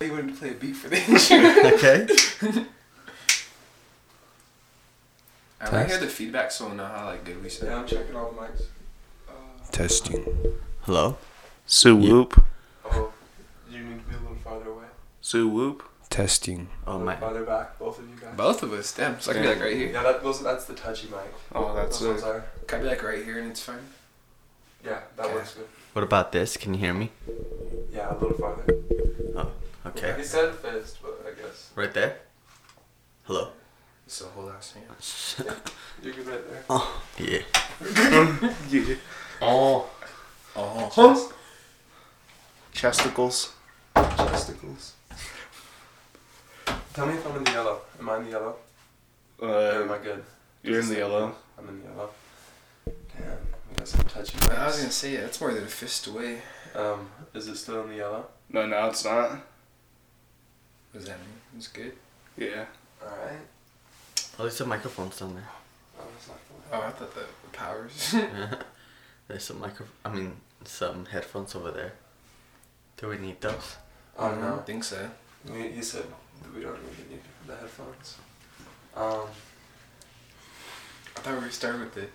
You wanted to play a beat for the intro. Okay. I want to hear the feedback so we'll know how like good we sound. Yeah, I'm checking all the mics. Uh, Testing. Hello. Sue Whoop. oh, you need to be a little farther away. Sue Whoop. Testing. Oh my. Farther back, both of you guys. Both of us. Damn. So I can be like right here. Yeah, that, those, that's the touchy mic. Oh, that's those ones it. are. Can I be like right here and it's fine? Yeah, that Okay. works good. What about this? Can you hear me? Yeah, a little farther. Okay. He said fist, but I guess Right there. Hello. It's a whole ass thing. you're good right there. Oh yeah. Yeah. Oh. Oh. Huh? Chesticles. Chesticles. Tell me if I'm in the yellow. Am I in the yellow? or am I Uh, good? you're in the yellow. I'm in the yellow. Damn, we got some touchy I was gonna say yeah, it's more than a fist away. Um, is it still in the yellow? No, now it's not. What does that mean? It's good. Yeah. Alright. At least the microphones down there. Oh, that's not. Oh, I thought the the powers. there's some micro. I mean, some headphones over there. Do we need those? Oh I no. don't think so. We, you said that we don't really need the headphones. Um, I thought we were starting with the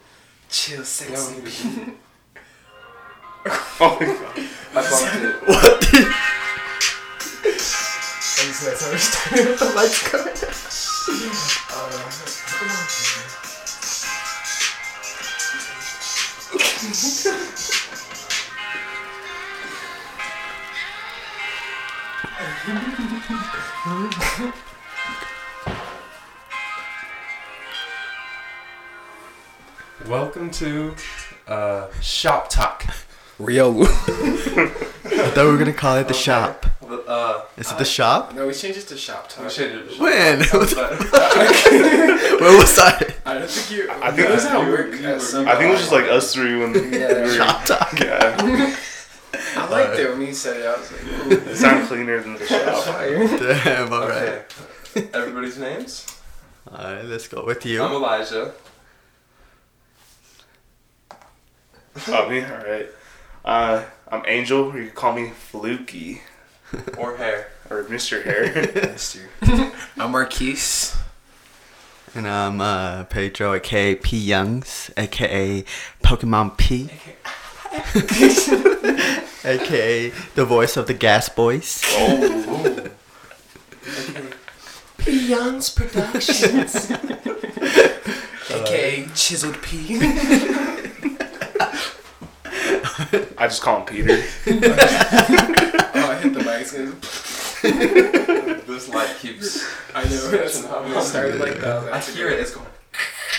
chill, yeah, sexy. we Oh my god. I bumped it. What? I just that's how we started with the lights going. Welcome to uh, Shop Talk. Real. I thought we were gonna call it the shop. Uh, Is it the shop? No, we changed it to shop talk. we changed it to Shop When? Talk. Sounds better. Where was I? I don't think you. I think that's Yeah, how it you- worked. you at were- some I think it was just like us three when we Yeah. were. Shop talk. Yeah. I liked it when you said it. I was like, ooh, It sounded cleaner than the shop. fire. Damn. All right. Okay. Everybody's names? All right. Let's go with you. I'm you. Elijah. Oh, me? Alright. Uh, I'm Angel, or you can call me Fluky. Or hair. Or Mr. Hair. Mister. I'm Marquise. And I'm uh, Pedro, aka P Youngs, aka Pokemon P, aka the voice of the Gas Boys. oh. Beyond's Productions. AKA Chiseled P. I just call him Peter. oh, I hit the mic. This light keeps. I know. That's how it started like that. I hear it. It's going.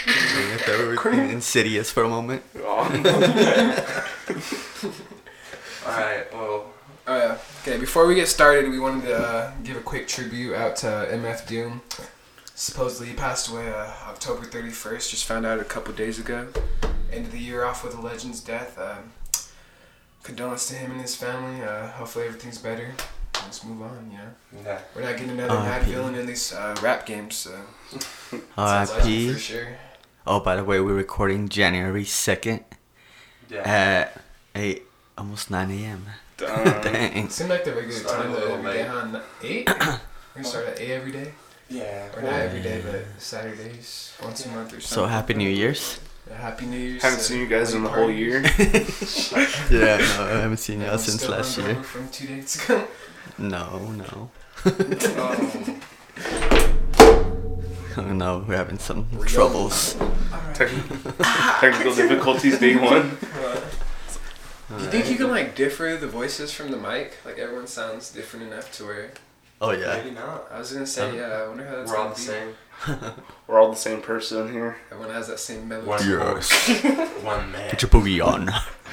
I thought we were in- insidious for a moment. Oh. Alright, well. Oh yeah. Okay, before we get started, we wanted to uh, give a quick tribute out to MF Doom. Supposedly he passed away uh, October 31st. Just found out a couple days ago. Ended the year off with a legend's death. Um, condolence to him and his family. Uh, hopefully everything's better. Let's move on. You know, Yeah. we're not getting another mad R.I.P.. villain in these uh, rap games. So sounds legend R.I.P. for sure. Oh, by the way, we're recording January 2nd Yeah. at 8, almost 9 a.m. Dang. Dang. It seemed like the regular Started time a though. little Every day, late. Eight. We're gonna start at eight every day. yeah. Or not every day, but Saturdays, once a month or something. So happy New Year's. Yeah, Happy New Year's. Haven't seen you guys in the party whole year. yeah, no, I haven't seen y'all since still last year. From two days ago. No, no. Um, Oh no, we're having some Real. troubles. technical, technical difficulties day one. Do you think you can like differ the voices from the mic? Like everyone sounds different enough to where Oh yeah. Maybe not. I was gonna say, yeah. I wonder how that's We're all gonna the be. same. We're all the same person here. Everyone has that same melody. One Yes. One man. Get your boogie on.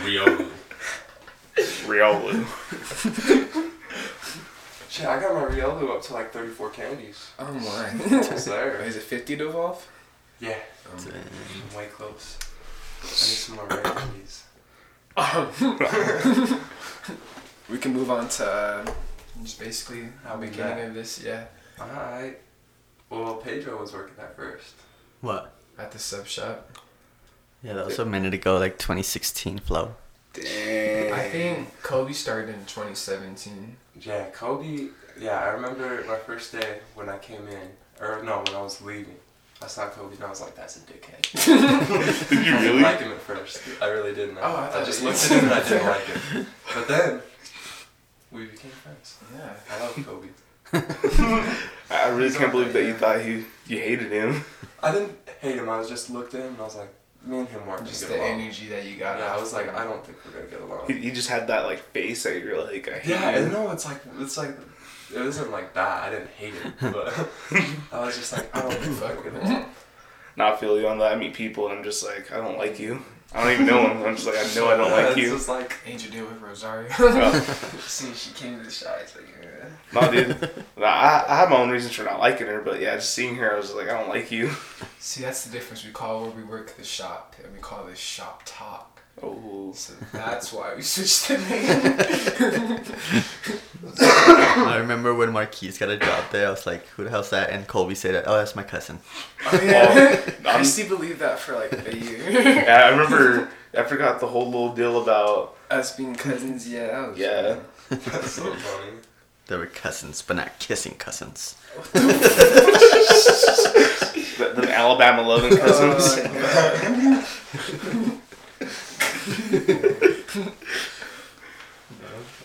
Ryogu. Riolu. Shit, I got my Riolu up to like 34 candies. Oh my. Almost there. Is it 50 to evolve? Yeah. Um, I'm way close. I need some more rare candies. we can move on to uh, just basically How we beginning met. of this. Yeah, Alright. Well, Pedro was working there first. What? at the sub shop. Yeah, that was a minute ago, like 2016 flow. Dang. I think Kobe started in 2017. Yeah, Kobe. Yeah, I remember my first day when I came in, or no, when I was leaving. I saw Kobe and I was like, "That's a dickhead." Did you I didn't really? like him at first. I really didn't. I, Oh, I I, just looked at him and I didn't like him. But then we became friends. Yeah. I love Kobe. I really He's can't believe that you thought he you hated him. I didn't hate him. I was just looked at him and I was like, "Me and him weren't Just gonna the get along." energy that you got. Yeah, I was like, him. I don't think we're gonna get along. He, he just had that like face that you're like, I hate Yeah, you. and no, it's like it's like it wasn't like that. I didn't hate it, but I was just like, I don't think Fuck we're gonna him. Not feel you on that. I meet people and I'm just like, I don't like you. I don't even know him. I'm just like, I know I don't like it's you. just like Angel deal with Rosario. No, See, she came to the shot. It's like, yeah. no, dude. No, I, I have my own reasons for not liking her, but yeah, just seeing her, I was like, I don't like you. See, that's the difference. We call where we work the shop, and we call this shop talk. Oh, So that's why we switched the name. I remember when Marquise got a job there. I was like, "Who the hell's that?" And Colby said, "Oh, that's my cousin." oh, yeah. Oh, I I'm- still believe that for like a year. yeah, I remember. I forgot the whole little deal about. Us being cousins, yeah. That was Yeah. that's so funny. They were cousins, but not kissing cousins. The, the Alabama loving oh, cousins.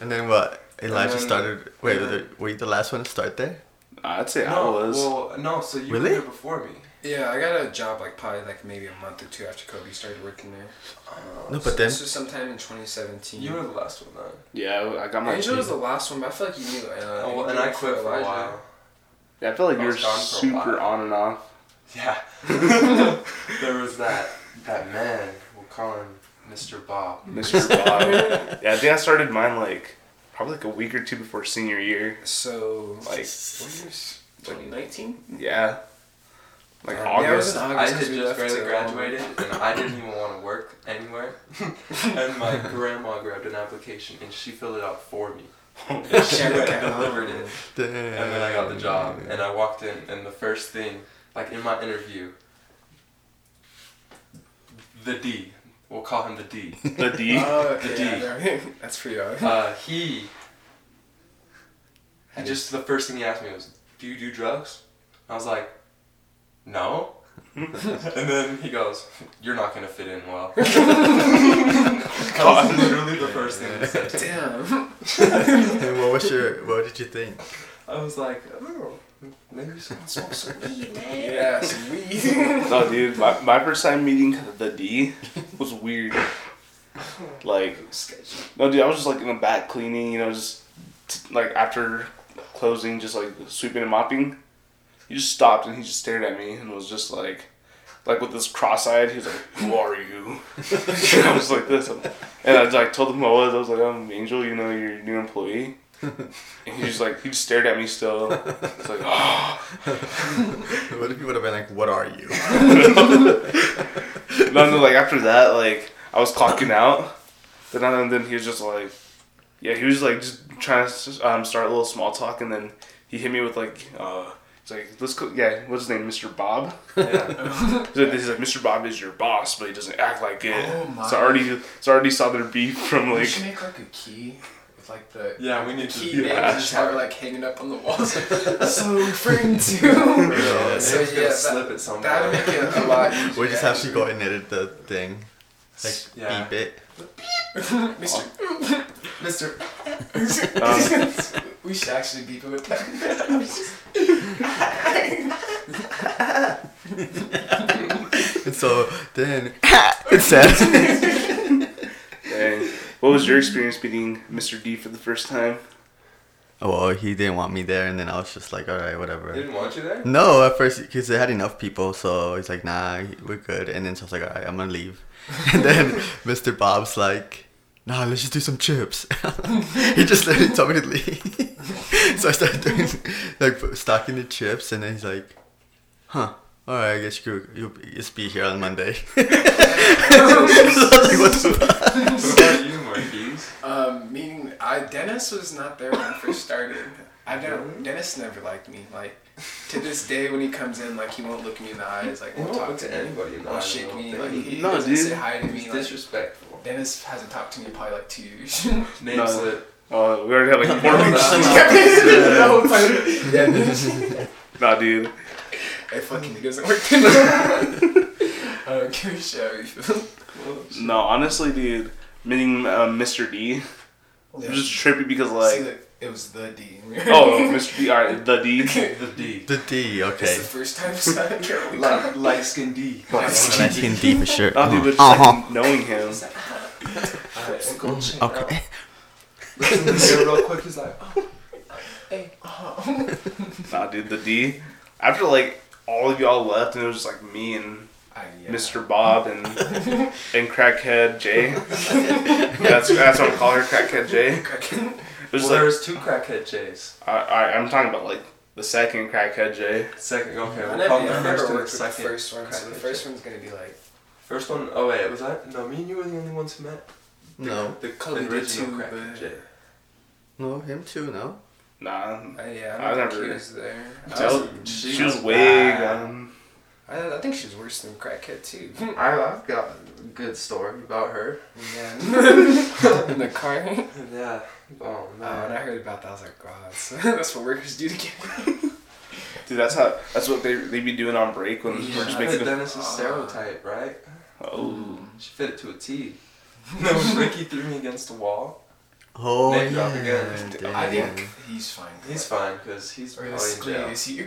And then what? Elijah then- started. Wait, and were then- the- were you the last one to start there? I'd say I No, was. well, no. So you Really? were there before me. Yeah, I got a job like probably like maybe a month or two after Kobe started working there. No, but then This was sometime in 2017. You were the last one though. yeah, I got my. Angel was the last one, but I feel like you knew. Uh, Oh, well, and I quit for a Elijah. while. Yeah, I feel like I you were was gone for a super on and off. Yeah. there was that that man. We'll call him Mr. Bob. Mr. Bob. yeah, I think I started mine like probably like a week or two before senior year. So Like, what years? 2019. yeah, like yeah, it was August. in I August had 'cause we just barely graduated, and I didn't even want to work anywhere. and my grandma grabbed an application, and she filled it out for me. And she went and delivered it. Damn. And then I got the job, and I walked in, and the first thing, like in my interview, the D, we'll call him the D. the D. Oh, The okay, D. yeah, That's pretty odd. Uh, he, he just the first thing he asked me was, "Do you do drugs?" I was like, "No." and then he goes, "You're not gonna fit in well." that was literally the first thing he said. Damn. And what was your? What did you think? I was like, "Oh, maybe someone smoke some weed, man." Yeah, some weed. No, dude, my, my first time meeting the D was weird. Like, no, dude, I was just like in the back cleaning, you know, just t- like after closing, just like sweeping and mopping. He just stopped and he just stared at me and was just like, like with this cross-eyed. He was like, "Who are you?" and I was like this, and I like told him who I was. I was like, "I'm Angel. You know, you're new employee." And he just like he just stared at me still. It's like, oh. What if you would have been like, "What are you?" no, no, like after that, like I was clocking out. Then and then he was just like, yeah, he was like just trying to um, start a little small talk, and then he hit me with like, uh, he's like, let's go, yeah, what's his name, Mr. Bob. Yeah. He's like, he's like, Mr. Bob is your boss, but he doesn't act like it. Oh my. So I already, so I already saw their beef from we like, should make like a key with like the Yeah, we need to. key Yeah. names just have it like hanging up on the walls. so referring to. Yeah, so so yeah, gonna that, slip it somewhere. that'd make it a lot easier. We just have to actually. go and edit the thing, like Yeah. beep it. Mr. Mr. um, we should actually beep it with that. And so then it says. dang. What was your experience meeting Mr. D for the first time? Oh, well, he didn't want me there, and then I was just like, all right, whatever. They didn't want you there? No, at first because they had enough people, so he's like, nah, we're good. And then so I was like, all right, I'm gonna leave. And then Mr. Bob's like, nah, let's just do some chips. he just literally told me to leave. so I started doing like stocking the chips, and then he's like, huh. All right, I guess you could you'll just be here on Monday. so I was like, what the fuck? What about you, Marquise? Um, meaning, I Dennis was not there when I first started. I don't. Dennis never liked me. Like to this day, when he comes in, like he won't look me in the eyes, like He won't won't talk to to anybody won't shake me. Like he No, doesn't dude. say hi to me. He's Like, disrespectful. Dennis hasn't talked to me in probably like two years. Name No. slip. Oh, we already had like four weeks. The whole time. Yeah, this- Nah, dude. Hey, fucking, it doesn't work. I don't give a shit how you feel. No, honestly, dude. Meeting uh, Mr. D. It was just trippy because like. like, it was the D. Oh, Mr. D. Alright, the D. The D. The D, It's okay. the first time I saw it. Like light skin D. Nice in D for sure. Oh, dude, but just Uh-huh. like knowing him. Okay. Listen to me real quick. He's like, oh, uh-huh. Nah, dude, the D. After like all of y'all left, and it was just like me and I, yeah. Mr. Bob and and Crackhead Jay. that's that's what I call her, Crackhead Jay. It was well, like there was two crackhead Jays. I, I I'm talking about like the second Crackhead Jay. Second, okay, we'll call the never first and the the second. first one, so the first one's gonna be like. First one, oh wait, was that? No, me and you were the only ones who met. No. The Kobe did original too, crackhead but- J. No, him too, no? Nah, Uh, yeah, I I don't think never- he was there. I, was, was- she she was was way bad. gone. I, I think she was worse than crackhead too. I, I've got a good story about her. Yeah. In the car. Yeah. Oh Oh, when I heard about that, I was like, wow, that's, that's what workers do to get. Dude, that's how that's what they they be doing on break when we're just Yeah, making. the Dennis's stereotype, right? Oh, She fit it to a T. No, Ricky threw me against the wall. Oh, Name yeah. drop again. I think he's fine. He's fine because he's Or probably is, in jail. is he?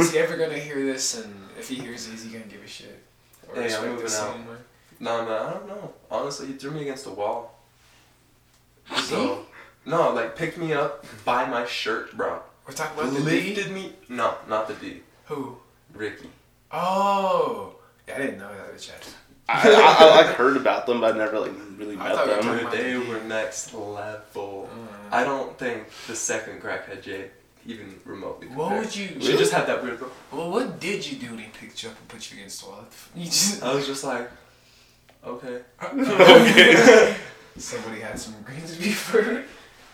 is he ever gonna hear this? And if he hears it, is he gonna give a shit? Or Hey, I'm moving out. scene, or- No, man, I don't know. Honestly, he threw me against the wall. So, no, like picked me up by my shirt, bro. We're talking about the D. Lifted me. No, not the D. Who? Ricky. Oh, yeah, I didn't know that was Chad. I, I, I like heard about them, but I never like really I met thought we were them. talking Dude, they were next level. Mm. I don't think the second crackhead Jay even remotely. What compared. would you? She just had that weird. Well, what did you do when he picked you up and put you against the wall? You just I was just like, okay. okay. somebody had some greens before.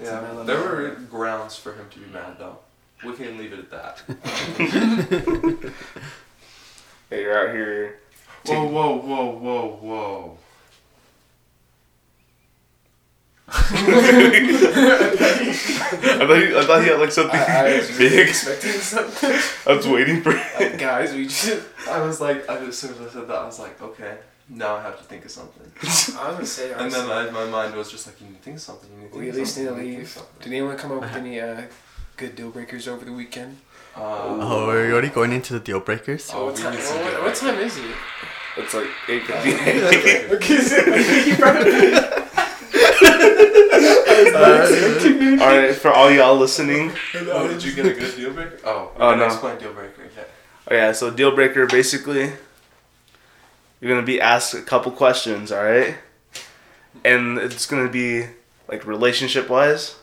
Yeah, mellow there were grounds for him to be mad though. We can leave it at that. Hey, you're out here. Whoa, whoa, whoa, whoa, whoa. I thought he, I thought he had like something I, I was big. expecting something. I was waiting for. Like, guys, we just. I was like, I, as soon as I said that, I was like, okay, now I have to think of something. I was gonna say. And then I, my mind was just like, you need to think of something. You need to think we of at least need to leave. Did anyone come up with any uh, good deal breakers over the weekend? something. Uh, Oh, we're already going into the deal breakers? Oh, what time? What, what time is it? It's like eight fifty. Okay, so you brought all right, for all y'all listening. oh, did you get a good deal breaker? Oh, Oh, no. Explain deal breaker. Yeah. Oh yeah, so deal breaker basically. You're gonna be asked a couple questions, all right, and it's gonna be like relationship wise,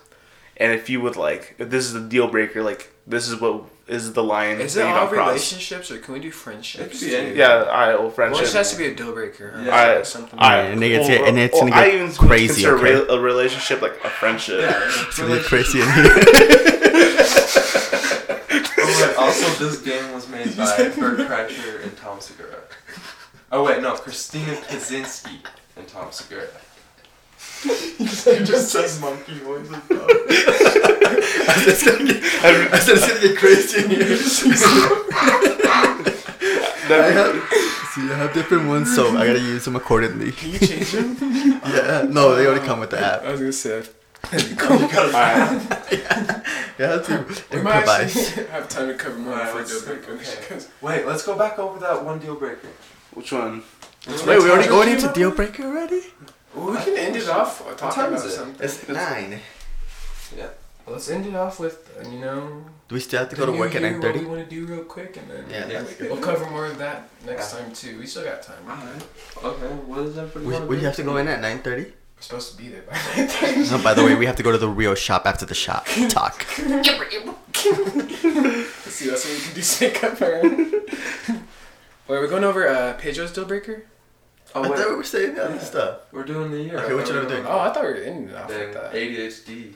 and if you would like, if this is the deal breaker, like this is what is the line Is it you all don't cross. relationships or can we do friendships? It could be Yeah, all right, well, Well, friendship. it has to be a deal breaker. Huh? Yeah. Alright, something. alright. and it gets- and it's gonna I get even crazy, consider okay? a, a relationship like a friendship. Yeah. It's gonna be crazy in here. Oh, wait, also, this game was made by Bert Kreischer and Tom Segura. Oh wait, no, Christina Kaczynski and Tom Segura. It just says monkey voice. I said it's gonna get, I said it's gonna get crazy in here. I have, see, I have different ones, so I gotta use them accordingly. Can you change them? Yeah, no, they already come with the app. I was gonna say. Alright, You have to We might improvise. actually have time to cover more Alright, for deal see. breakers. Okay. 'cause- Wait, let's go back over that one deal breaker. which one? Wait, we're already going into deal breaker already? Well, we can end it off time talking is about it? something. It's nine. Let's end it off with, uh, you know, Do we still have to go to work at nine thirty? What we thirty? want to do real quick, and then Yeah, Yeah. we'll cover more of that next Yeah. time too. We still got time. Okay, what does everybody We, we have to go in at nine thirty. We're supposed to be there by nine thirty. No, by the way, we have to go to the real shop after the shop talk. Let's see, that's what we can do. Sync up our. Wait, we're going over uh, Pedro's deal breaker. Oh I wait, thought we were saying the other Yeah. stuff. we're doing the year. Okay, I which thought one are we were doing? Oh, I thought we were ending off with that. ADHD.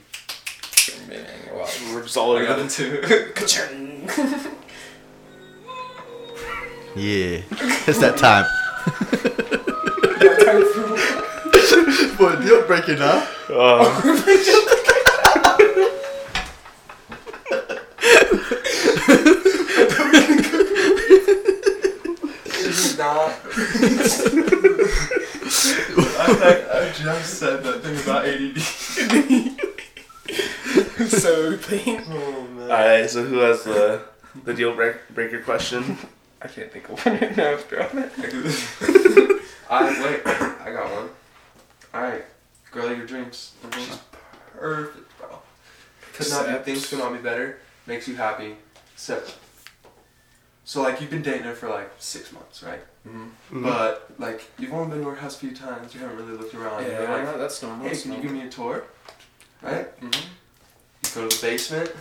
Man, wow. We're just all I over the it too. Ka-chung. Yeah, it's that time. For a deal breaker now. Um, This is not. I, I just said that thing about ADD. so repeat. Oh man. all right. So who has the the deal break- breaker question? I can't think of one right now, bro. I wait. I got one. All right, girl of your dreams. She's perfect, bro. Could not be things could not be better. Makes you happy. Except. So like you've been dating her for like six months, right? Mm-hmm. But like you've only been to her house a few times. You haven't really looked around. Yeah, You're like, that's normal. hey, that's can you give me a tour? Right? Mm-hmm. You go to the basement,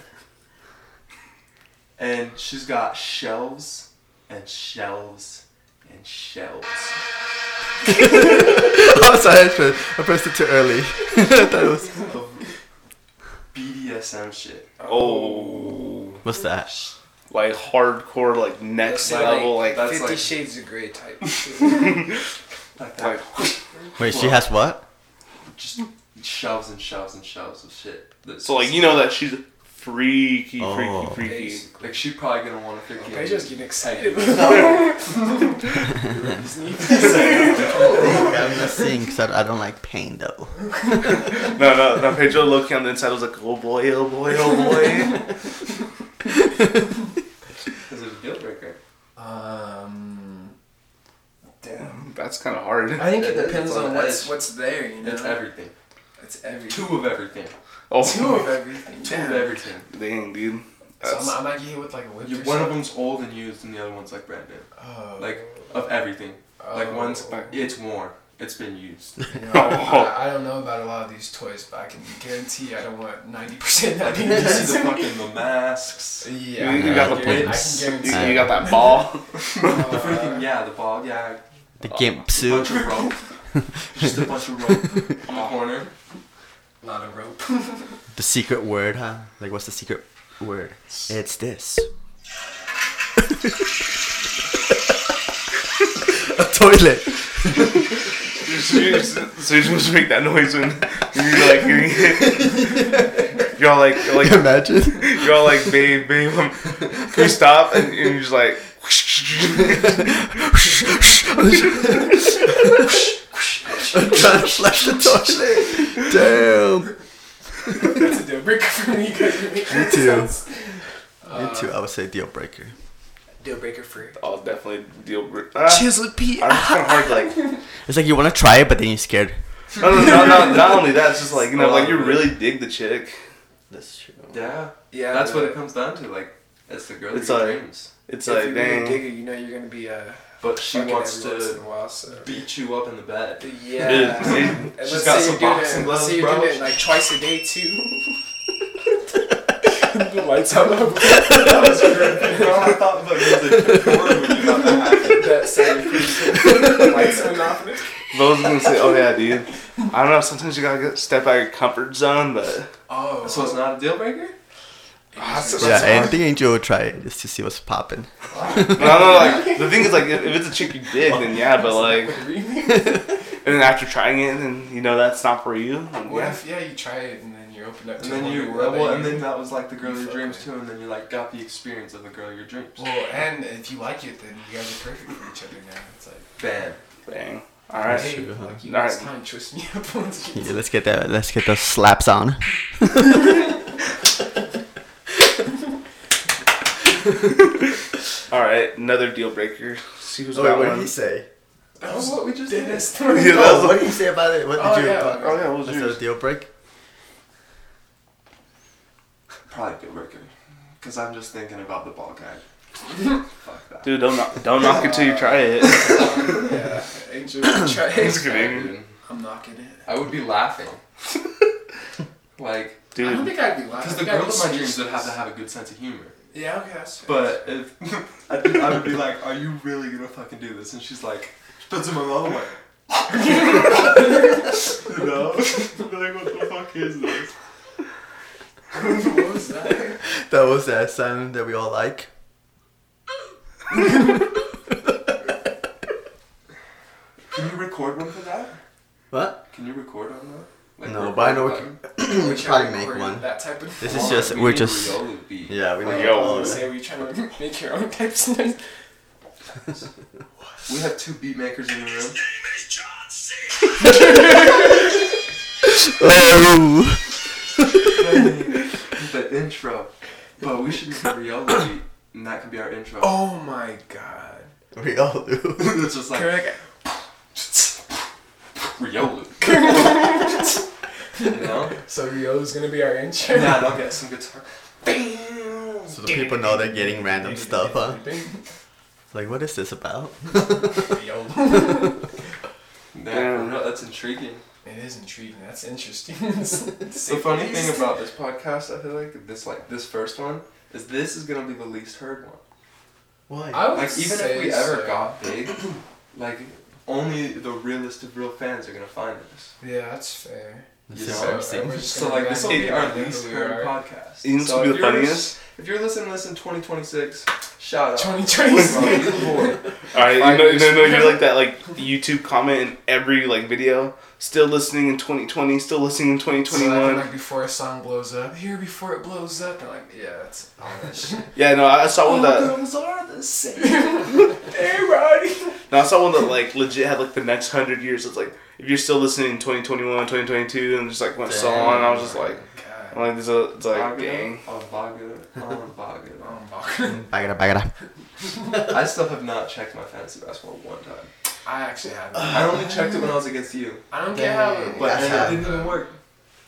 and she's got shelves and shelves and shelves. oh, sorry, I pressed, I pressed it too early. that was. of BDSM shit. Oh, What's that? Like hardcore, like next That's level, like, that's Fifty like- Shades of Grey type. Like like Wait, she has what? just shelves and shelves and shelves of shit. That's so, like you know that she's freaky, Oh. freaky, freaky. Basically. like she's probably gonna want to figure Okay, just getting excited. I'm not seeing because I, I don't like pain though. No, no, no. Pedro looking on the inside was like, oh boy, oh boy, oh boy. Is it a deal breaker? Um, damn. That's kind of hard. I think it It- depends it's on on what's what's there. You know, It's everything. It's everything. Two of everything. Oh, Two of everything. Two Damn. of everything. dang, dude. So I'm, I might get hit with like a whip. You, or one of them's old and used, and the other one's like brand new. Oh. Like of everything. Like Oh. one's it's worn. It's been used. You know, I, oh. I don't know about a lot of these toys, but I can guarantee I don't want ninety percent I of can see these. the fucking the masks. Yeah, You- you got the guarantee- pips. I can you, you got that ball. The freaking yeah, the ball, yeah. The a- gimp a suit. bunch of rope. Just a bunch of rope in the corner. A lot of rope. The secret word, huh? Like, what's the secret word? It's this. a toilet. So, you, so you're supposed to make that noise when you're like getting hit. You're all like, you're like, Imagine. you're all like, babe, babe, um, can we stop? And, and you're just like, I'm trying to flush the toilet. Damn. That's a deal breaker for me because you make Me too. sense. Me too. I would say deal breaker. Deal breaker for oh, definitely deal breaker. Ah, Chiseled Pete. I- it's kind of hard, like, It's like you want to try it, but then you're scared. no, no, no, no, not only that, it's just like, you know, like you really dig the chick. That's true. Yeah. Yeah, That's what it comes down to. Like, it's the girl It's of your like- dreams. It's If like, you're really a dang. you know you're gonna be uh, But she wants every once in to while. So. beat you up in the bed. Yeah. Dude, And got some boxing it, let's say gloves, bro. it like twice a day too. the lights out. that was great. no, I thought that it was a door when you got that happen. That sounded pretty cool. lights went off. and- But I was gonna say, oh yeah, dude. I don't know. Sometimes you gotta get, step out of your comfort zone, but Oh, So it's not a deal breaker? Ah, so Yeah, that's hard. anything Angel will try it just to see what's popping. no, no. Like the thing is, like if, if it's a chick you dig, then yeah. But like, and then after trying it, then you know that's not for you. what yeah. if yeah you try it and then you're open up to And then you, new well, and you- then that was like the girl of your dreams with. too, and then you like got the experience of the girl of your dreams. Well, and if you like it, then you guys are perfect for each other now. It's like, Bam. Bang. All right. hey, true, huh? like you Alright. next time twist me up once Yeah, let's get that. Let's get those slaps on. All right. Another deal breaker. See who's Oh, got what one. did he say? That was what we just did. did. This Yeah, Oh, that's what did he say about it? What did Oh, you? yeah. about- Oh yeah, what was That's yours? a deal break. Probably deal breaker. Because I'm just thinking about the ball guy. Fuck that. Dude, don't knock, don't knock it till you try it. yeah, Angel, try Just it. kidding. I'm knocking it. I would be laughing. like, Dude. I don't think I'd be laughing. because the girl be of my dreams serious. would have to have a good sense of humor. Yeah, okay, that's fair. But if I'd be, I would be like, "Are you really gonna fucking do this?" And she's like, "Puts it in my mouth." I'm like, you know, like what the fuck is this? What was that? That was that sound that we all like. Can you record one for that? What? Can you record on that? Like, No, record but I know we can We probably try to make one. That type of. This is just we we're just yeah we Like, need Yo. I was gonna say, were you trying to make your own types of noise? We have two beat makers in the room. oh the intro. But we should make a Riolu and that can be our intro. Oh my god. we all do. it's just like Correct. Riolu. you know? So Rio's gonna be our intro. Nah, I'll get some guitar. so the people know they're getting random stuff. Huh? Like what is this about? Rio. Nah, for that's intriguing. It is intriguing. That's interesting. The funny thing about this podcast, I feel like this like this first one is this is gonna be the least heard one. Why? I would Like even say if we ever got big, like only the realest of real fans are gonna find this. Yeah, that's fair. This is know, interesting. we're So like this will be our least who heard are. podcast. You know so be if the you're- funniest? If you're listening to this in 2026, shout out. 2026. Leaderboard. Alright, Five no, years no, no, you're like that like YouTube comment in every like video. Still listening in 2020, still listening in So like, 2021. like before a song blows up, here before it blows up, and like yeah, it's all that shit. Yeah, no, I saw one that girls are the same. Everybody. no, I saw one that like legit had like the next hundred years. It's like if you're still listening in 2021, 2022, and just like went so on. I was just like, I'm God. like, this is it's like, dang. Oh, Baga. Oh, Baga. Oh, fuck. Bagada bagada. I still have not checked my fantasy basketball one time. I actually haven't. I only checked it when I was against you, I don't care how. Dang. but That's it didn't even work.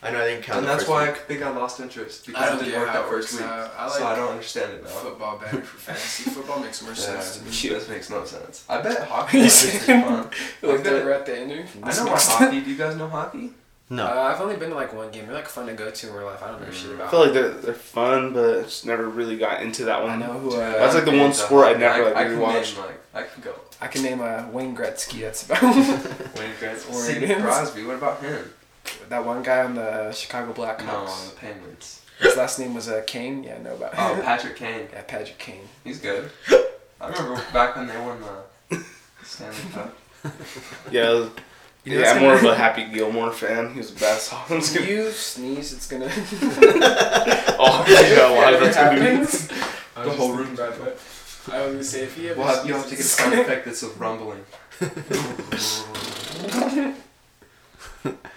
I know I didn't count. And the that's first why I think I lost interest because I it don't didn't get work how that first week. out. I so I don't understand it now. football better for fantasy. Football makes more sense to me. Yeah, this makes no sense. I bet hockey is might be pretty said- fun. Like I that bet- we're at the end. I know my hockey. Do you guys know hockey? No. Uh, I've only been to like one game. They're like fun to go to in real life. I don't know shit about. I feel like they're they're fun, but I just never really got into that one. I know who. Uh, That's like the one sport I hockey. never, like, I really can watched. Name, like, I can go. I can name uh, Wayne Gretzky. That's about Wayne Gretzky. Or Sidney Crosby. What about him? That one guy on the Chicago No, Blackhawks. the Penguins. His last name was uh, Kane. Yeah, I know about. Oh. Patrick Kane. yeah, Patrick Kane. He's good. I remember back when they won the Stanley Cup. Yeah, You know, yeah, I'm more of a Happy Gilmore fan. He was the best song. If you sneeze, it's gonna. oh, you know why If it that's gonna be. happens, I was The whole room. room's thinking about that. I was gonna say if he ever. We'll have, you'll have to get a sound effect that's a rumbling.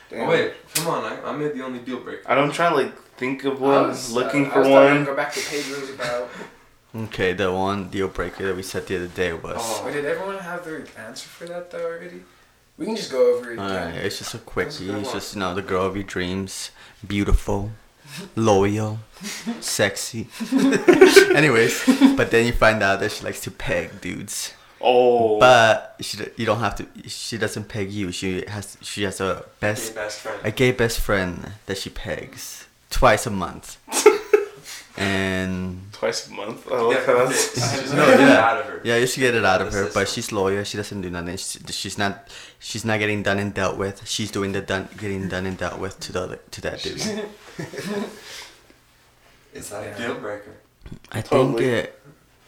Damn. Oh wait, come on! I, I made the only deal breaker. I don't try to like think of I one, was, looking uh, I for was starting to one. Go back to Pedro's about. Okay, the one deal breaker that we said the other day was. Oh. Wait, did everyone have their answer for that though already? We can just go over it Alright, again. it's just a quickie. A It's just you know the girl of your dreams, beautiful, loyal, sexy. Anyways, but then you find out that she likes to peg dudes. Oh, But she, you don't have to. She doesn't peg you. She has she has a Your best best friend. a gay best friend that she pegs twice a month. and twice a month. Oh, I like Yeah, how that's. just No, gotta get it yeah. out of her. yeah, you should get it out of her. But she's loyal. She doesn't do nothing. She, she's not. She's not getting done and dealt with. She's doing the done, getting done and dealt with to the to that dude. Is that a deal breaker? I Totally. think it.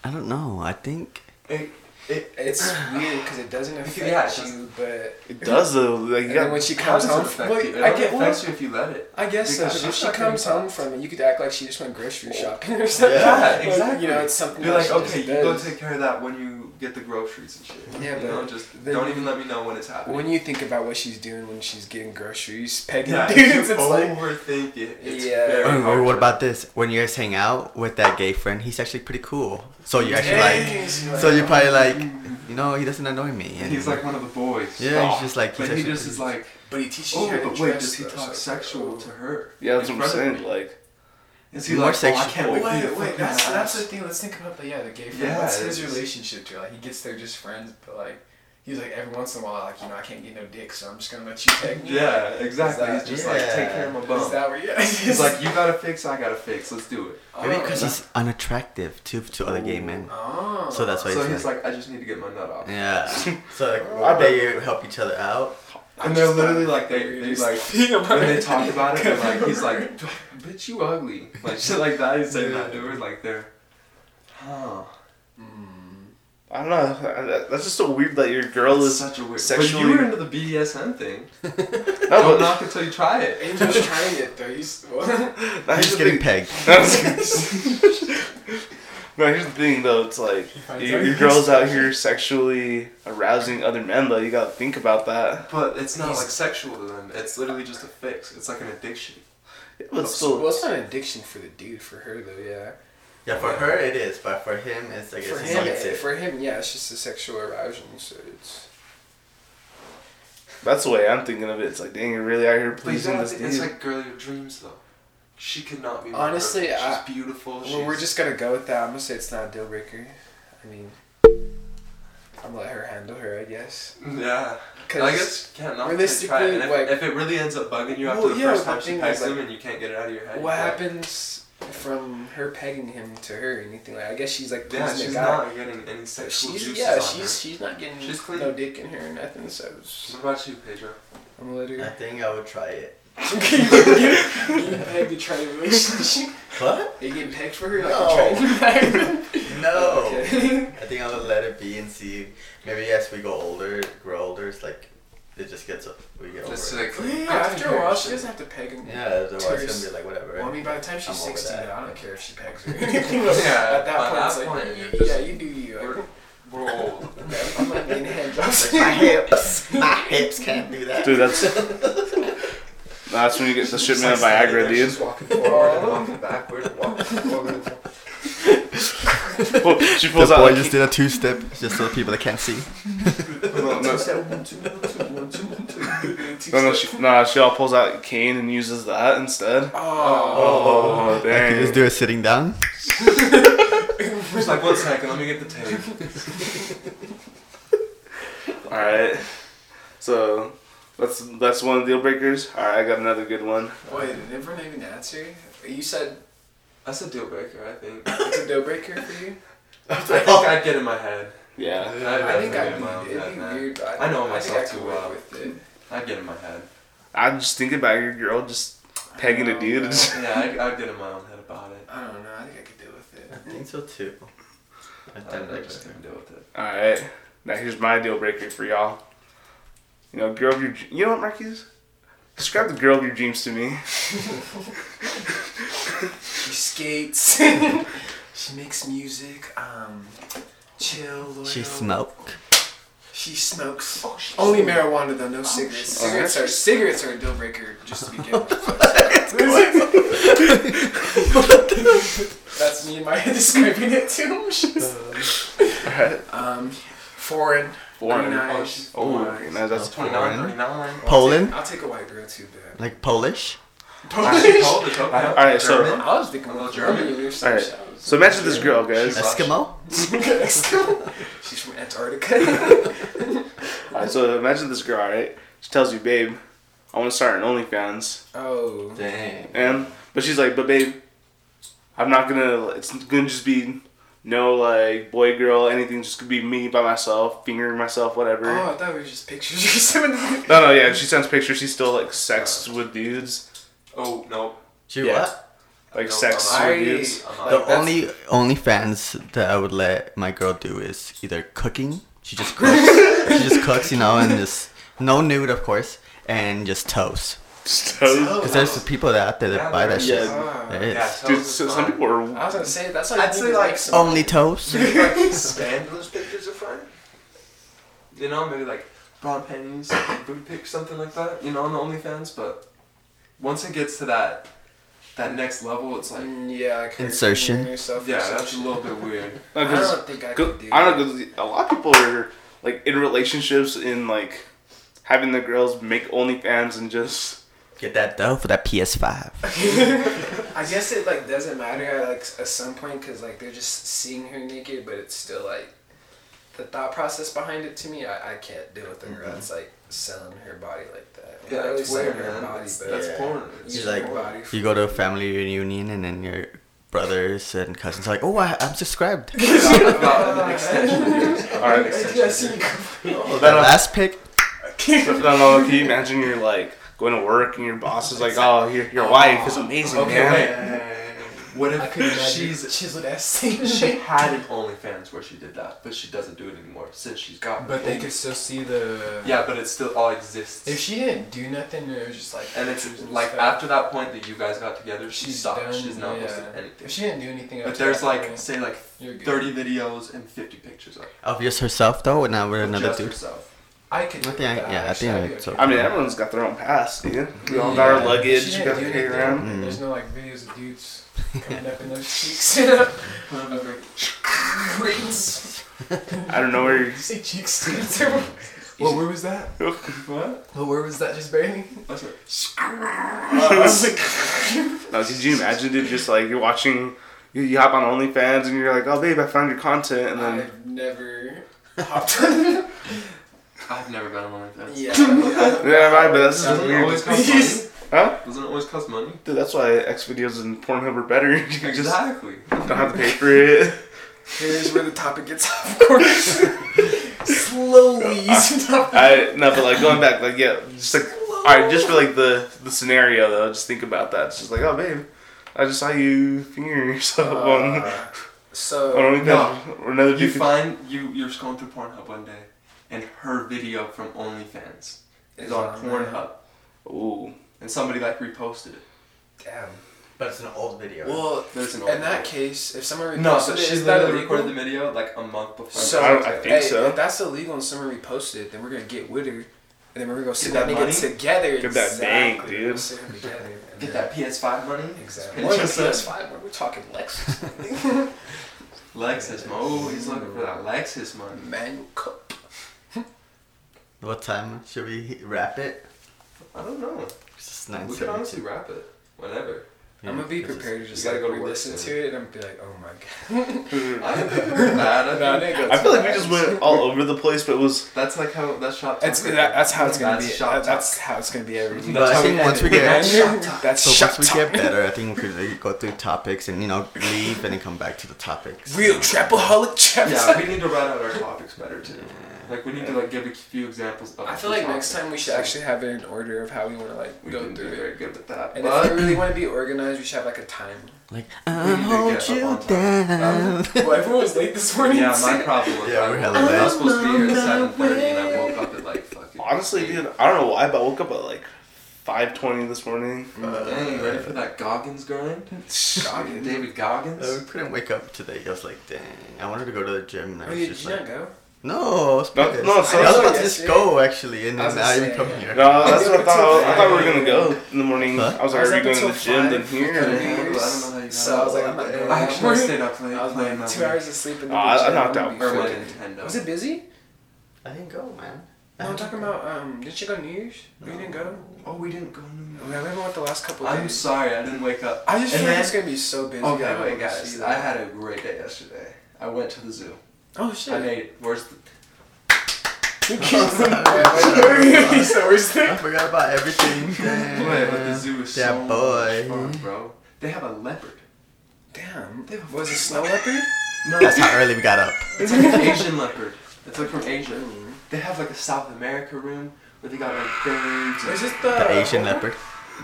I don't know. I think It, it, It's weird because it doesn't affect Yeah, it you, but It does though. Like you and then got when she comes does it home, affect wait, you? It I only get well, affects you if you let it. I guess so. But if she comes home from it, you could act like she just went grocery shopping or something. Yeah, Like, exactly. You know, it's something. You're like, okay, you go take care of that when you get the groceries and shit. Yeah, you know, just then don't even let me know when it's happening. When you think about what she's doing when she's getting groceries, pegging yeah, dudes, you it's like overthink it. It's Yeah. very Or, or hard what about this? When you guys hang out with that gay friend, he's actually pretty cool. So you actually Dang, like. So you're probably like, mm. you know, he doesn't annoy me. And he's like one of the boys. Yeah, he's Oh, just like. He's But he just is like, But he teaches oh, you how to but wait, does he talk sexual to her? yeah, that's what I'm saying. Like Is he More like, sexual. oh, I can't Oh, wait wait, wait, that's my that's the thing. Let's think about the yeah, the gay friend. Yeah, What's his relationship to? Like he gets there just friends, but like he's like every once in a while, like you know, I can't get no dick, so I'm just gonna let you take me. Yeah, exactly. Is He's that- just like, take care of my bum. Is that where yeah? He's like, you gotta fix, I gotta fix. Let's do it. Oh. Maybe Oh, because he's unattractive to to other gay men. Oh. So that's why So he's he's like, I just need to get my nut off. Yeah. So like, I bet- they help each other out. And they're literally like, they, they like, when they talk about it, they're like, he's like, bitch, you ugly. Like shit like that. He's saying that to her, like they're, huh. I don't know. That's just so weird that your girl It's is such a weird. sexually- But you were into the BDSM thing. no, Don't but knock until you try it. Angel's trying it though. He's well, now He's here's just the getting thing. pegged. No, here's the thing though. It's like your, your girl's out here sexually arousing other men though. You gotta think about that. But it's not like sexual to them. It's literally just a fix. It's like an addiction. But still, well, it's not an addiction for the dude. For her though, yeah. Yeah, for her it is, but for him it's like For it's him, negative. Eh, for him, yeah, it's just a sexual arousal. So it's that's the way I'm thinking of it. It's like, dang, you're really out here pleasing this think- it's like girl of your dreams though. She could not be more Honestly, perfect. I- she's beautiful. well, we're just gonna go with that. I'm gonna say it's not a deal breaker. I mean, I'm gonna let her handle her, I guess. Yeah. Cause I guess you can't not realistically, try it. And if, like- if it really ends up bugging you after Well, the yeah, first time the she pegs is, like, him and you can't get it out of your head, what you happens from her pegging him to her or anything like? I guess she's like Yeah, pleasing she's the guy. not getting any But sexual she's juices yeah, on she's she's not getting She's clean. no dick in her or nothing. So it's- her. What about you, Pedro? I'm gonna let I think I would try it. You getting pegged to try a relationship? What? Are you getting pegged for her? Like No. you're trying to No. Okay. I think I would let it be and see. Maybe as we go older, grow older, it's like it just gets up. we get over Just it. like yeah, after a while, she doesn't have to peg him. Yeah, otherwise Tears. it's gonna be like whatever. Well, I mean, by the time she's I'm over 16, that. I don't care if she pegs her. yeah, Yeah, at that point, that it's like, point, yeah, you're yeah, just- you do you. We're, we're old. I'm not getting hand jobs. my hips, my hips can't do that. Dude, that's that's when you get the shipment of Viagra, dude. She's walking forward and walking backward walking forward. and walking- she The pulls out. boy like, just did a two step, just so the people that can't see. no, no, no, no, she, nah, she all pulls out cane and uses that instead. Oh. Oh, I could dang. just do it sitting down. She's like, one second, let me get the tape. All right. So that's that's one of the deal breakers. All right, I got another good one. Wait, did everyone even answer? You said That's a deal breaker, I think. it's a deal breaker for you? I think I'd get in my head. Yeah. I think I'd get in my be, it'd head, be man. weird. But I know I myself I could too well. with it. I'd get in my head. I'm just thinking about your girl just pegging a dude. Yeah, I'd, I'd get in my own head about it. I don't know. I think I could deal with it. I think so too. I I'd, think I just couldn't deal with it. All right. Now here's my deal breaker for y'all. You know, girl of your. You know what, Marquise? Describe the girl of your dreams to me. She skates. she makes music. Um, chill. Loyal. she smoke. She smokes. Oh, she Only smokes. marijuana though, no cigarettes. Oh, Cigarettes are cigarettes are a deal breaker just to begin with. That's me in my head describing it too. All right. um, foreign. Foreign. Very Oh, nice. she's Oh, Nice. now that's 29, Foreign. 39. Poland, I'll take a white girl too, but like Polish. Actually, Polish. All right, so- German. I was thinking a little German. Germany All right. So imagine this girl, guys. Eskimo. She's from Antarctica. All right, so imagine this girl, all right? She tells you, babe, I want to start an OnlyFans, oh. Dang. and but she's like, but babe, I'm not gonna. It's gonna just be no like boy girl anything. Just gonna be me by myself, fingering myself, whatever. Oh, I thought it was just pictures or something. No, no, yeah. She sends pictures. She's still like sex with dudes, Oh, no. She Yeah. what? like No, sex I'm with not. dudes. I'm Like, not. The that's- only only fans that I would let my girl do is either cooking. She just cooks. she just cooks, you know, and just no nude, of course, and just toast. So, Because there's the people that out there that Yeah, buy there that is. shit. Ah. There is. Yeah, dude, so, some people are. I was gonna say that's why I'd say, need like, make some. Only toast. like scandalous pictures are fine. You know, maybe like brown panties, booty pics, something like that. You know, on the OnlyFans. But once it gets to that that next level, it's like, Mm, yeah, Insertion. fingering herself or yeah, that's a little bit weird. No, I 'cause- don't think I could do. I don't that. know. 'cause A lot of people are like in relationships in like having the girls make OnlyFans and just Get that dough for that PS5. I guess it like doesn't matter at like at some point because like they're just seeing her naked, but it's still like the thought process behind it. To me, I, I can't deal with a girl that's like selling her body like that. Yeah, Not really it's selling weird, her man. body, That's, but that's Yeah. porn. She's using like, her You go to a family reunion and then your brothers and cousins are like, oh, I, I'm subscribed. About extension. All right. Yeah, Oh, that last pick. no, no. Can you imagine you're like going to work and your boss is like, "Oh, your your wife is amazing, Okay, man." wait. What if could she's chiseled ass scene. she had an OnlyFans where she did that, but she doesn't do it anymore since she's got. But they could still see the. Yeah, but it still all exists. If she didn't do nothing, it was just like. and it's pictures and like stuff. after that point that you guys got together, she She's stopped. done, she's not yeah. posting anything. If she didn't do anything. But there's like point, say like 30 videos and 50 pictures of Of just herself though, and now with another just dude. herself. I could. I think I- yeah, I think I'd I- okay I mean, everyone's got their own past, dude. We all Yeah. got our luggage. didn't You got do to carry around. Mm. There's no like videos of dudes coming up in those cheeks. I don't know where you're. say cheeks? what word was that? What? What word was that? Just barely. What's it? No, could you imagine it? Just like you're watching, you, you hop on OnlyFans and you're like, "Oh, babe, I found your content," and then I've never hopped on. I've never been on OnlyFans. yeah. I mean, I- yeah, right, but that's just Doesn't weird. always cost money? Huh? Doesn't it always cost money? Dude, that's why X videos and Pornhub are better. You just Exactly. don't have to pay for it. Here's where the topic gets off course. Slowly easing off. I no, but like going back, like yeah, just like all right, just for like the the scenario though, just think about that. It's just like, oh babe, I just saw you fingering yourself on Uh, so on no. or another you dude. find you you're scrolling through Pornhub one day, and her video from OnlyFans is on on. Pornhub, Ooh, and somebody like reposted it. damn. But it's an old video. Well, There's an in old that video. case, if someone No, so it, she is that literally illegal? recorded the video like a month before. So I don't- I think hey, so. If that's illegal and someone reposted it, then we're gonna get with her, and then we're gonna go sit Get that that nigga money? together. Get that bank, exactly. dude. We'll sit him together. and Get then- that PS5 money. Exactly. Pinch What yourself. PS5? We're talking Lexus. Lexus, mo. Oh, he's looking for that Lexus money. Manual cup. What time should we wrap it? I don't know. It's just We nine could seventy honestly wrap it whenever. I'm gonna be prepared to just gotta like go to listen to it and I'm be like, oh my god. I didn't think it was bad. I No, think I I feel like we just went all over the place, but it was that's like how that's shop. That's talk. that, that's how it's gonna That's be. shop That- that's how it's gonna be every. But I think once we get that's so shop once we get better, I think we could like, go through topics and you know leave and then come back to the topics. Real trapaholic traps. Yeah, we need to write out our topics better too. Like we need to like give a few examples. Of I feel the like next time we should actually have it in order of how we want to like we go can do through very good with that. And if but we really want to be organized, we should have like a time. Like I hold get you up on down. well, everyone was late this morning. yeah, my problem was Yeah, I, we're I was supposed to be here at seven thirty, and I woke up at like fucking. honestly, dude. I don't know why, but I woke up at like five twenty this morning. Dang, you ready for that Goggins grind? Goggins? David Goggins. Uh, we couldn't wake up today. I was like, dang. I wanted to go to the gym. And I Oh, was you, just did you like, not go? No, I was No, no, so- I was so about to yes, just go actually, and then gonna I even say, come here. No, that's what I thought. I, until thought we were gonna go in the morning. Huh? I was I like, was are you up going to the gym? Then five. here. I don't know how you So I was like, I'm not going. I actually stayed up late I was playing like two hours of sleep in the Oh, I- I knocked out Or be my freaking- Nintendo. Was it busy? I didn't go, man. I No, I'm talking about. Um, didn't you go New Year's? We didn't go. Oh, we didn't go. No, We haven't went the last couple I'm sorry, I didn't wake up. I just And feel like then- it's gonna be so busy. Okay, I don't wait, guys. I had a great day yesterday. I went to the zoo. Oh shit. I made where's the Yeah, so where's I forgot about everything. Damn. Wait, but the zoo is Yeah, so boy. much fun, bro. They have a leopard. Damn. Was it a snow leopard? No, That's how early we got up. it's like an Asian leopard. It's like from Asia. They have like a South America room where they got like birds. Is And, it the, The Asian leopard.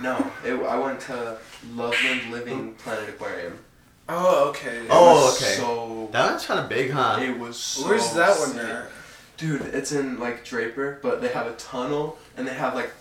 no, it, I went to Loveland Living Planet Aquarium. Oh okay. It Oh, was okay. So That one's kind of big, huh? it was. So Where's that one sick. at? Dude, it's in like Draper, but they have a tunnel and they have like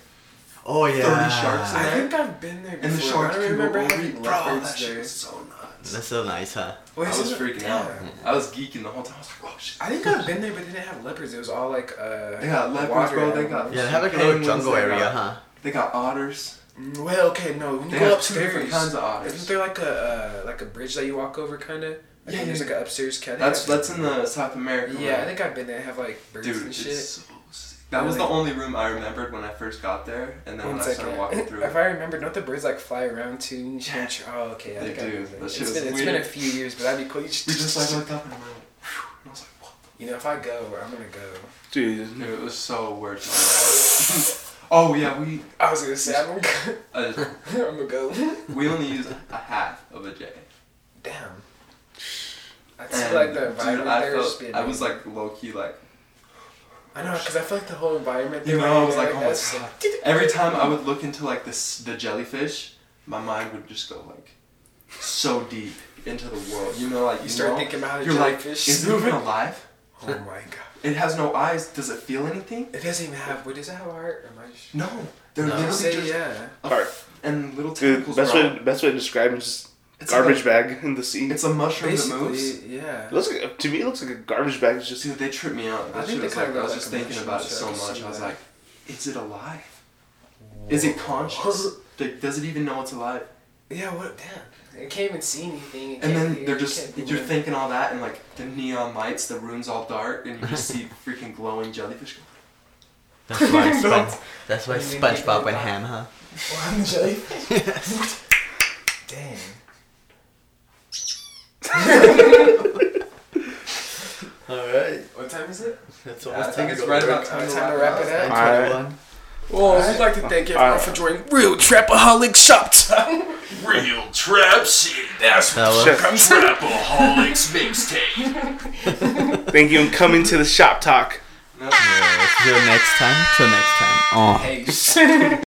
Oh yeah. Thirty sharks in I there. think I've been there before. and the sharks I can don't go remember over having. Bro, leopards that shit there. was so nuts. That's so nice, huh? Wait, I was freaking damn. out. I was geeking the whole time. I was like, oh shit. I think I've been there, but they didn't have leopards. It was all like uh. They got leopards, bro. They got. Yeah, they have like a little jungle area, got- huh? They got otters. Well, okay, no. When you They go have two upstairs, different kinds of otters. isn't there like a uh, like a bridge that you walk over, kind of? I Yeah, think there's like an upstairs cat. That's that's in the South America. Yeah, I think I've been there. They have like birds Dude, and it's shit. so sick. That was the only room I remembered when I first got there, and then One when I started walking through. If I remember, don't the birds like fly around too? And you Yeah. make sure- Oh, okay. I They think I do. remember. That It's shit was been it's been a few years, but that'd be cool. You we just like looked up and went, "Phew," and I was like, what? You know, if I go, I'm gonna go. Dude, Dude, it was so worth it. oh yeah, we I was gonna say I'm gonna uh, I'm gonna go. we only used a half of a J. Damn. I And feel like the dude, environment I there felt just I was like low key like I know, cause I feel like the whole environment. You know, I was like, like, oh my God. every time I would look into like this the jellyfish, my mind would just go like so deep into the world. You know, like You start know, thinking about You're like, jellyfish is it even alive? Oh my god. It has no eyes. Does it feel anything? It doesn't even have. Wait, does it have heart? Or am I just? No. They're No. literally Say just yeah. a- Heart. and little Dude, tentacles. best grow. way best way to describe it is just It's like garbage a- bag in the sea. It's a mushroom that moves. Yeah. It looks like to me it looks like a garbage bag. It's just Dude, they tripped me out. I think shit they was kinda like, I was got just thinking about it so much. seen I was like, is it alive? Is it conscious? like, does it even know it's alive? Yeah. What? Damn. It can't even see anything. It And then they're just you're nothing. thinking all that, and like the neon lights, the room's all dark, and you just see freaking glowing jellyfish. That's why No. Sponge, That's why You didn't think SpongeBob of went ham, huh? Oh, I'm jellyfish. Dang. All right. What time is it? That's Yeah, I think time it's to right about time to Time to wrap wrap it it up. up. Alright. 21. Well, we'd like to thank everyone Alright. for joining Real Trapaholic Shop Talk. Real trap shit. That's That what was- comes Trapaholics mixtape. Thank you and coming to the shop talk. No. Yeah, let's do it next time. Till next time. Oh. Hey.